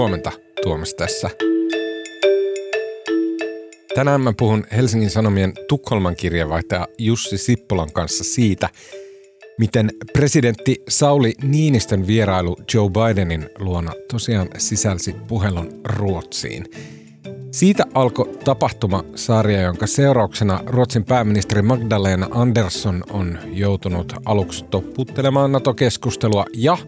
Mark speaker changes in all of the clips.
Speaker 1: Huomenta Tuomas tässä. Tänään mä puhun Helsingin Sanomien Tukholman kirjeenvaihtaja Jussi Sippolan kanssa siitä, miten presidentti Sauli Niinistön vierailu Joe Bidenin luona tosiaan sisälsi puhelun Ruotsiin. Siitä alkoi tapahtumasarja, jonka seurauksena Ruotsin pääministeri Magdalena Andersson on joutunut aluksi topputtelemaan NATO-keskustelua ja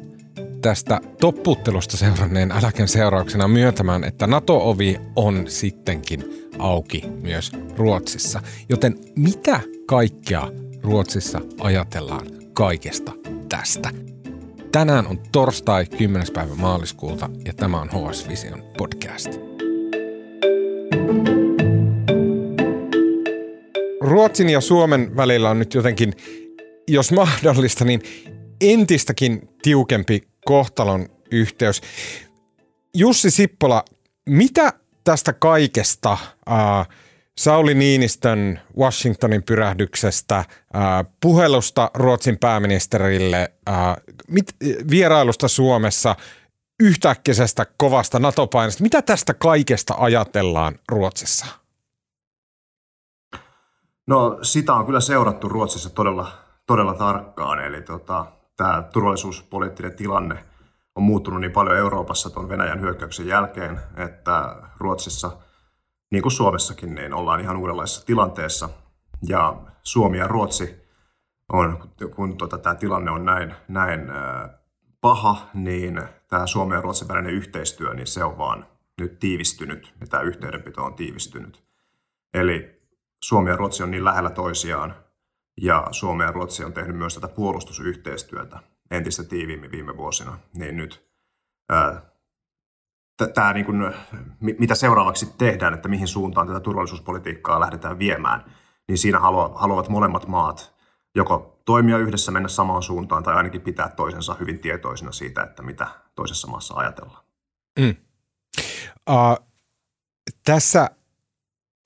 Speaker 1: tästä topputtelusta seuranneen äläkän seurauksena myöntämään, että NATO-ovi on sittenkin auki myös Ruotsissa. Joten mitä kaikkea Ruotsissa ajatellaan kaikesta tästä? Tänään on torstai 10. päivä maaliskuuta ja tämä on HS Vision podcast. Ruotsin ja Suomen välillä on nyt jotenkin, jos mahdollista, niin entistäkin tiukempi kohtalon yhteys. Jussi Sippola, mitä tästä kaikesta äh, Sauli Niinistön Washingtonin pyrähdyksestä, äh, puhelusta Ruotsin pääministerille, äh, mit, vierailusta Suomessa, yhtäkkisestä kovasta NATO-painosta, mitä tästä kaikesta ajatellaan Ruotsissa?
Speaker 2: No sitä on kyllä seurattu Ruotsissa todella, todella tarkkaan, eli tota, tämä turvallisuuspoliittinen tilanne on muuttunut niin paljon Euroopassa tuon Venäjän hyökkäyksen jälkeen, että Ruotsissa, niin kuin Suomessakin, niin ollaan ihan uudenlaisessa tilanteessa. Ja Suomi ja Ruotsi, on, kun tota, tämä tilanne on näin, näin paha, niin tämä Suomen ja Ruotsin välinen yhteistyö, niin se on vaan nyt tiivistynyt ja tämä yhteydenpito on tiivistynyt. Eli Suomi ja Ruotsi on niin lähellä toisiaan, ja Suomi ja Ruotsi on tehnyt myös tätä puolustusyhteistyötä entistä tiiviimmin viime vuosina, niin nyt tämä niin kuin, mitä seuraavaksi tehdään, että mihin suuntaan tätä turvallisuuspolitiikkaa lähdetään viemään, niin siinä haluavat molemmat maat joko toimia yhdessä, mennä samaan suuntaan tai ainakin pitää toisensa hyvin tietoisina siitä, että mitä toisessa maassa ajatellaan. Mm.
Speaker 1: Uh, tässä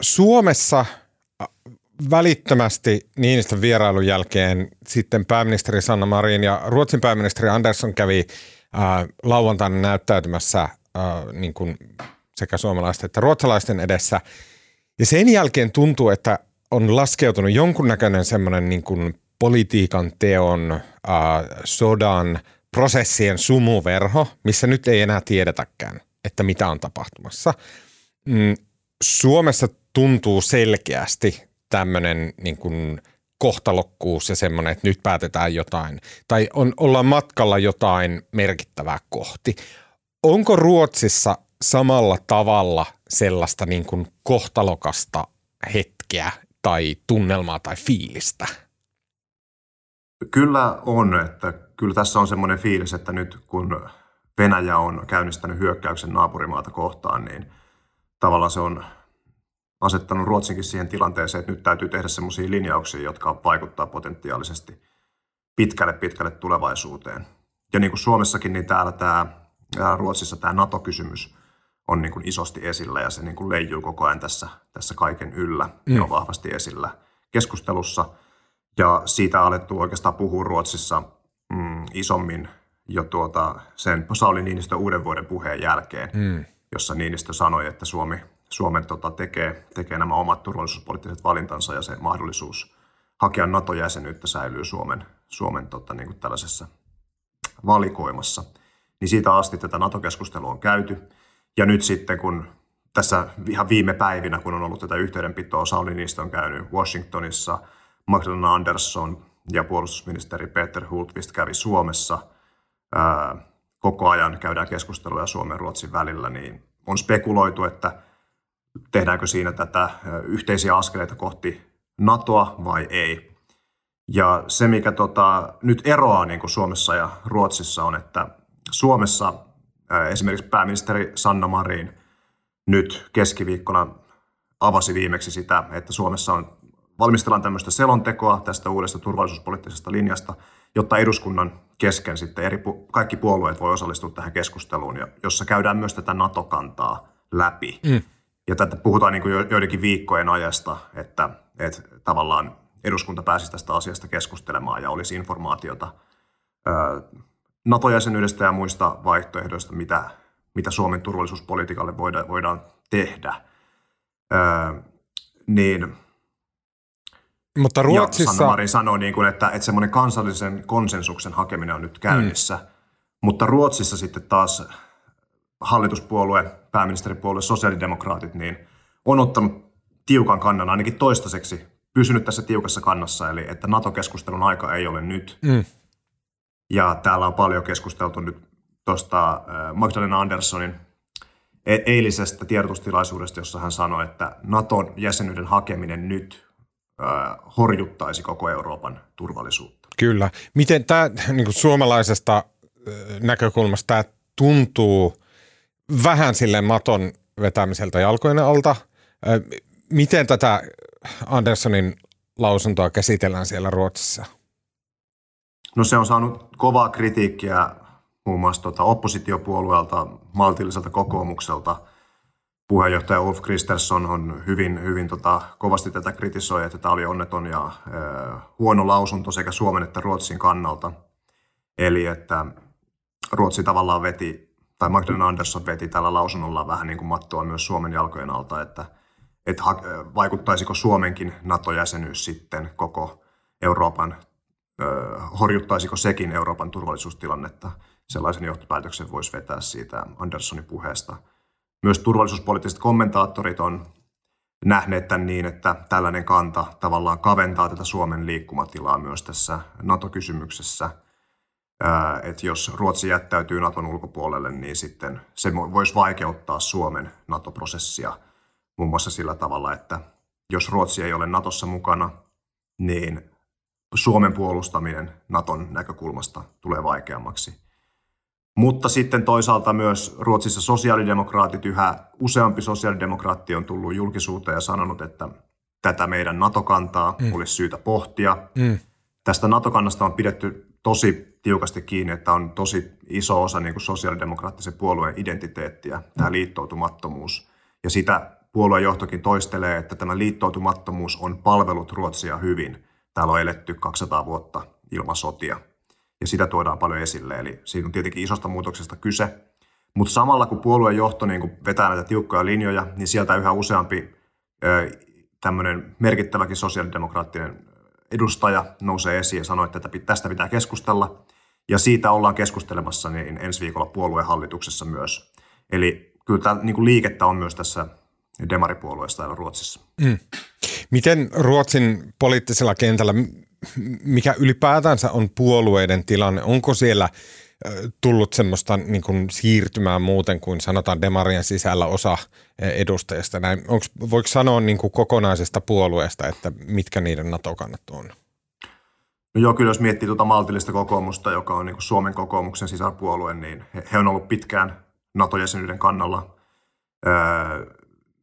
Speaker 1: Suomessa – välittömästi Niinistön vierailun jälkeen sitten pääministeri Sanna Marin ja Ruotsin pääministeri Andersson kävi äh, lauantaina näyttäytymässä äh, niin kuin sekä suomalaisten että ruotsalaisten edessä. Ja sen jälkeen tuntuu, että on laskeutunut jonkunnäköinen semmoinen niin kuin politiikan teon, äh, sodan, prosessien sumuverho, missä nyt ei enää tiedetäkään, että mitä on tapahtumassa. Mm, Suomessa tuntuu selkeästi tämmöinen niin kuin kohtalokkuus ja semmoinen, että nyt päätetään jotain tai on, ollaan matkalla jotain merkittävää kohti. Onko Ruotsissa samalla tavalla sellaista niin kuin kohtalokasta hetkeä tai tunnelmaa tai fiilistä?
Speaker 2: Kyllä on, että kyllä tässä on semmoinen fiilis, että nyt kun Venäjä on käynnistänyt hyökkäyksen naapurimaata kohtaan, niin tavallaan se on asettanut Ruotsinkin siihen tilanteeseen, että nyt täytyy tehdä sellaisia linjauksia, jotka vaikuttaa potentiaalisesti pitkälle pitkälle tulevaisuuteen. Ja niin kuin Suomessakin, niin täällä tämä, Ruotsissa tämä NATO-kysymys on niin kuin isosti esillä ja se niin kuin leijuu koko ajan tässä, tässä kaiken yllä mm. ja on vahvasti esillä keskustelussa. Ja siitä alettu oikeastaan puhua Ruotsissa mm, isommin jo tuota, sen Sauli Niinistön uuden vuoden puheen jälkeen, mm. jossa Niinistö sanoi, että Suomi Suomen tota, tekee, tekee nämä omat turvallisuuspoliittiset valintansa ja se mahdollisuus hakea NATO-jäsenyyttä säilyy Suomen, Suomen tota, niin kuin tällaisessa valikoimassa. Niin siitä asti tätä NATO-keskustelua on käyty. Ja nyt sitten, kun tässä ihan viime päivinä, kun on ollut tätä yhteydenpitoa, Sauli Niinistö on käynyt Washingtonissa, Magdalena Andersson ja puolustusministeri Peter Hultqvist kävi Suomessa. Ää, koko ajan käydään keskusteluja Suomen ja Ruotsin välillä, niin on spekuloitu, että tehdäänkö siinä tätä yhteisiä askeleita kohti NATOa vai ei. Ja se, mikä tota, nyt eroaa niin kuin Suomessa ja Ruotsissa on, että Suomessa esimerkiksi pääministeri Sanna Marin nyt keskiviikkona avasi viimeksi sitä, että Suomessa on, valmistellaan tämmöistä selontekoa tästä uudesta turvallisuuspoliittisesta linjasta, jotta eduskunnan kesken sitten eri, kaikki puolueet voi osallistua tähän keskusteluun, jossa käydään myös tätä NATO-kantaa läpi. Mm. Ja tätä puhutaan niin kuin joidenkin viikkojen ajasta, että, että tavallaan eduskunta pääsisi tästä asiasta keskustelemaan ja olisi informaatiota NATO-jäsenyydestä ja muista vaihtoehdoista, mitä, mitä Suomen turvallisuuspolitiikalle voida, voidaan tehdä. Öö, niin
Speaker 1: mutta Ruotsissa...
Speaker 2: Ja Sanna Marin sanoi, niin kuin, että, että semmoinen kansallisen konsensuksen hakeminen on nyt käynnissä. Mm. Mutta Ruotsissa sitten taas hallituspuolue, pääministeripuolue, sosiaalidemokraatit, niin on ottanut tiukan kannan ainakin toistaiseksi, pysynyt tässä tiukassa kannassa, eli että NATO-keskustelun aika ei ole nyt. Mm. Ja täällä on paljon keskusteltu nyt tuosta äh, Magdalena Anderssonin e-, eilisestä tiedotustilaisuudesta, jossa hän sanoi, että Naton jäsenyyden hakeminen nyt äh, horjuttaisi koko Euroopan turvallisuutta.
Speaker 1: Kyllä. Miten tämä niin suomalaisesta äh, näkökulmasta tämä tuntuu vähän sille maton vetämiseltä jalkojen alta? Miten tätä Anderssonin lausuntoa käsitellään siellä Ruotsissa?
Speaker 2: No se on saanut kovaa kritiikkiä muun muassa tuota oppositiopuolueelta, maltilliselta kokoomukselta. Puheenjohtaja Ulf Kristersson on hyvin, hyvin tota, kovasti tätä kritisoi, että tämä oli onneton ja ö, huono lausunto sekä Suomen että Ruotsin kannalta. Eli että Ruotsi tavallaan veti, tai Magdalena Andersson veti tällä lausunnolla vähän niin kuin mattoa myös Suomen jalkojen alta, että, että vaikuttaisiko Suomenkin NATO-jäsenyys sitten koko Euroopan, horjuttaisiko sekin Euroopan turvallisuustilannetta sellaisen johtopäätöksen voisi vetää siitä Anderssonin puheesta. Myös turvallisuuspoliittiset kommentaattorit on nähneet tämän niin, että tällainen kanta tavallaan kaventaa tätä Suomen liikkumatilaa myös tässä NATO-kysymyksessä. Että jos Ruotsi jättäytyy Naton ulkopuolelle, niin sitten se voisi vaikeuttaa Suomen NATO-prosessia muun muassa sillä tavalla, että jos Ruotsi ei ole Natossa mukana, niin Suomen puolustaminen Naton näkökulmasta tulee vaikeammaksi. Mutta sitten toisaalta myös Ruotsissa sosiaalidemokraatit, yhä useampi sosiaalidemokraatti on tullut julkisuuteen ja sanonut, että tätä meidän NATO-kantaa mm. olisi syytä pohtia. Mm. Tästä NATO-kannasta on pidetty tosi tiukasti kiinni, että on tosi iso osa niin kuin sosiaalidemokraattisen puolueen identiteettiä, tämä liittoutumattomuus. Ja sitä puolueen johtokin toistelee, että tämä liittoutumattomuus on palvelut Ruotsia hyvin. Täällä on eletty 200 vuotta ilman sotia ja sitä tuodaan paljon esille. Eli siinä on tietenkin isosta muutoksesta kyse. Mutta samalla kun puolueen johto niin kun vetää näitä tiukkoja linjoja, niin sieltä yhä useampi tämmöinen merkittäväkin sosiaalidemokraattinen edustaja nousee esiin ja sanoo, että tästä pitää keskustella. Ja siitä ollaan keskustelemassa niin ensi viikolla puoluehallituksessa myös. Eli kyllä tämä niin liikettä on myös tässä demaripuolueessa täällä Ruotsissa. Mm.
Speaker 1: Miten Ruotsin poliittisella kentällä, mikä ylipäätänsä on puolueiden tilanne? Onko siellä tullut semmoista niin kuin siirtymää muuten kuin sanotaan demarien sisällä osa edustajista? Näin, onks, voiko sanoa niin kuin kokonaisesta puolueesta, että mitkä niiden NATO-kannat on?
Speaker 2: No joo, kyllä jos miettii tuota maltillista kokoomusta, joka on niin Suomen kokoomuksen sisäpuolue, niin he, he on ollut pitkään NATO-jäsenyyden kannalla. Öö,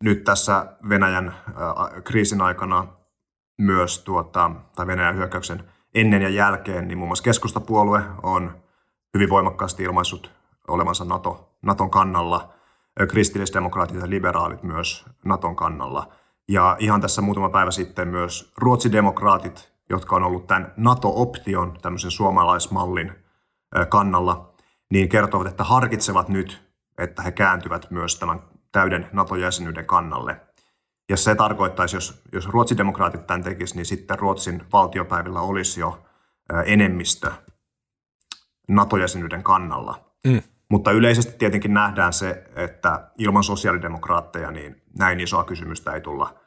Speaker 2: nyt tässä Venäjän äh, kriisin aikana myös tuota, tai Venäjän hyökkäyksen ennen ja jälkeen, niin muun muassa keskustapuolue on hyvin voimakkaasti ilmaissut olevansa NATO, Naton kannalla, kristillisdemokraatit ja liberaalit myös Naton kannalla. Ja ihan tässä muutama päivä sitten myös ruotsidemokraatit, jotka on ollut tämän NATO-option, tämmöisen suomalaismallin kannalla, niin kertovat, että harkitsevat nyt, että he kääntyvät myös tämän täyden NATO-jäsenyyden kannalle. Ja se tarkoittaisi, jos, jos ruotsidemokraatit tämän tekisivät, niin sitten Ruotsin valtiopäivillä olisi jo enemmistö NATO-jäsenyyden kannalla. Mm. Mutta yleisesti tietenkin nähdään se, että ilman sosiaalidemokraatteja niin näin isoa kysymystä ei tulla,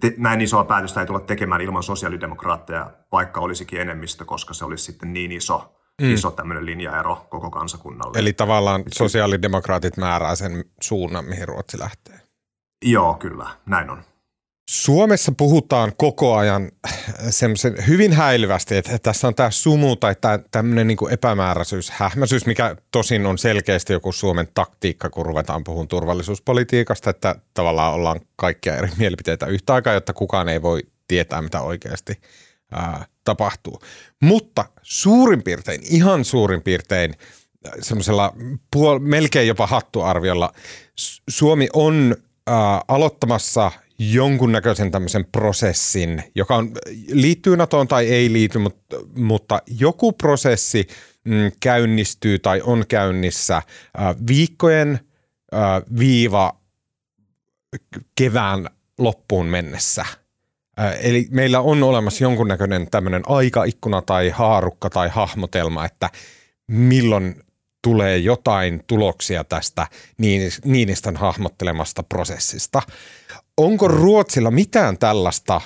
Speaker 2: te, näin isoa päätöstä ei tulla tekemään ilman sosiaalidemokraatteja, vaikka olisikin enemmistö, koska se olisi sitten niin iso mm. iso tämmöinen linjaero koko kansakunnalle.
Speaker 1: Eli tavallaan sosiaalidemokraatit määrää sen suunnan, mihin Ruotsi lähtee.
Speaker 2: Joo, kyllä, näin on.
Speaker 1: Suomessa puhutaan koko ajan semmoisen hyvin häilyvästi, että tässä on tämä sumu tai tämmöinen niin epämääräisyys, hähmäisyys, mikä tosin on selkeästi joku Suomen taktiikka, kun ruvetaan puhumaan turvallisuuspolitiikasta, että tavallaan ollaan kaikkia eri mielipiteitä yhtä aikaa, jotta kukaan ei voi tietää, mitä oikeasti ää, tapahtuu. Mutta suurin piirtein, ihan suurin piirtein semmoisella puol- melkein jopa hattuarviolla Suomi on ää, aloittamassa jonkunnäköisen tämmöisen prosessin, joka on, liittyy NATOon tai ei liity, mutta, mutta joku prosessi, mm, käynnistyy tai on käynnissä äh, viikkojen äh, viiva kevään loppuun mennessä. Äh, eli meillä on olemassa jonkunnäköinen tämmöinen aikaikkuna tai haarukka tai hahmotelma, että milloin tulee jotain tuloksia tästä Niinistön hahmottelemasta prosessista. Onko Ruotsilla mitään tällaista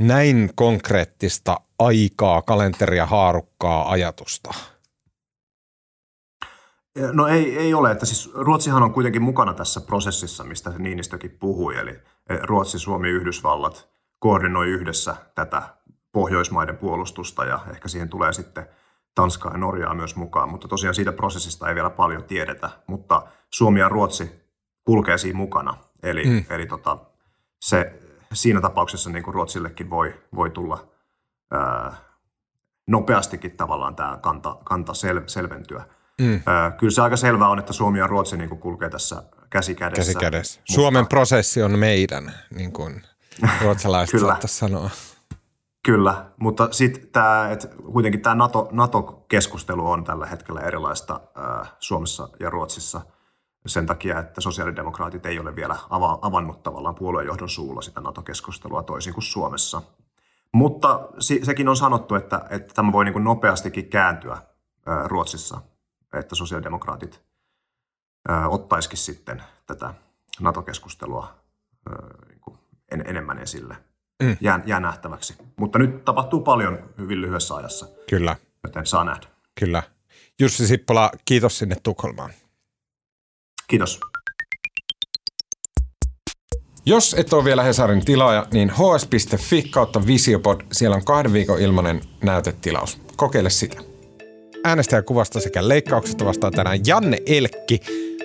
Speaker 1: näin konkreettista aikaa, kalenteria, haarukkaa, ajatusta?
Speaker 2: No ei, ei ole, että siis Ruotsihan on kuitenkin mukana tässä prosessissa, mistä se Niinistökin puhui, eli Ruotsi, Suomi, Yhdysvallat koordinoi yhdessä tätä Pohjoismaiden puolustusta ja ehkä siihen tulee sitten Tanskaa ja Norjaa myös mukaan, mutta tosiaan siitä prosessista ei vielä paljon tiedetä, mutta Suomi ja Ruotsi kulkee siinä mukana, eli, mm. eli tota, se, siinä tapauksessa niin kuin Ruotsillekin voi, voi tulla ää, nopeastikin tavallaan tämä kanta, kanta sel, selventyä. Mm. Ää, kyllä se aika selvää on, että Suomi ja Ruotsi niin kuin kulkee tässä käsi kädessä.
Speaker 1: Käsi kädessä. Mutta... Suomen prosessi on meidän, niin kuin ruotsalaiset saattaisi sanoa.
Speaker 2: Kyllä, mutta sitten tämä, että kuitenkin tämä NATO, NATO-keskustelu on tällä hetkellä erilaista ää, Suomessa ja Ruotsissa sen takia, että sosiaalidemokraatit ei ole vielä ava, avannut tavallaan puoluejohdon suulla sitä NATO-keskustelua toisin kuin Suomessa. Mutta se, sekin on sanottu, että, että tämä voi niin kuin nopeastikin kääntyä ää, Ruotsissa, että sosiaalidemokraatit ää, ottaisikin sitten tätä NATO-keskustelua ää, niin kuin en, enemmän esille – mm. jää, jää nähtäväksi. Mutta nyt tapahtuu paljon hyvin lyhyessä ajassa.
Speaker 1: Kyllä.
Speaker 2: Joten saa nähdä.
Speaker 1: Kyllä. Jussi Sippola, kiitos sinne Tukholmaan.
Speaker 2: Kiitos.
Speaker 1: Jos et ole vielä Hesarin tilaaja, niin hs.fi kautta Visiopod, siellä on kahden viikon ilmainen näytetilaus. Kokeile sitä. Äänestäjäkuvasta sekä leikkauksesta vastaa tänään Janne Elkki.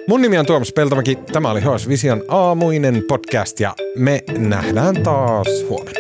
Speaker 1: Mun nimi on Tuomas Peltomäki, tämä oli HS Vision aamuinen podcast ja me nähdään taas huomenna.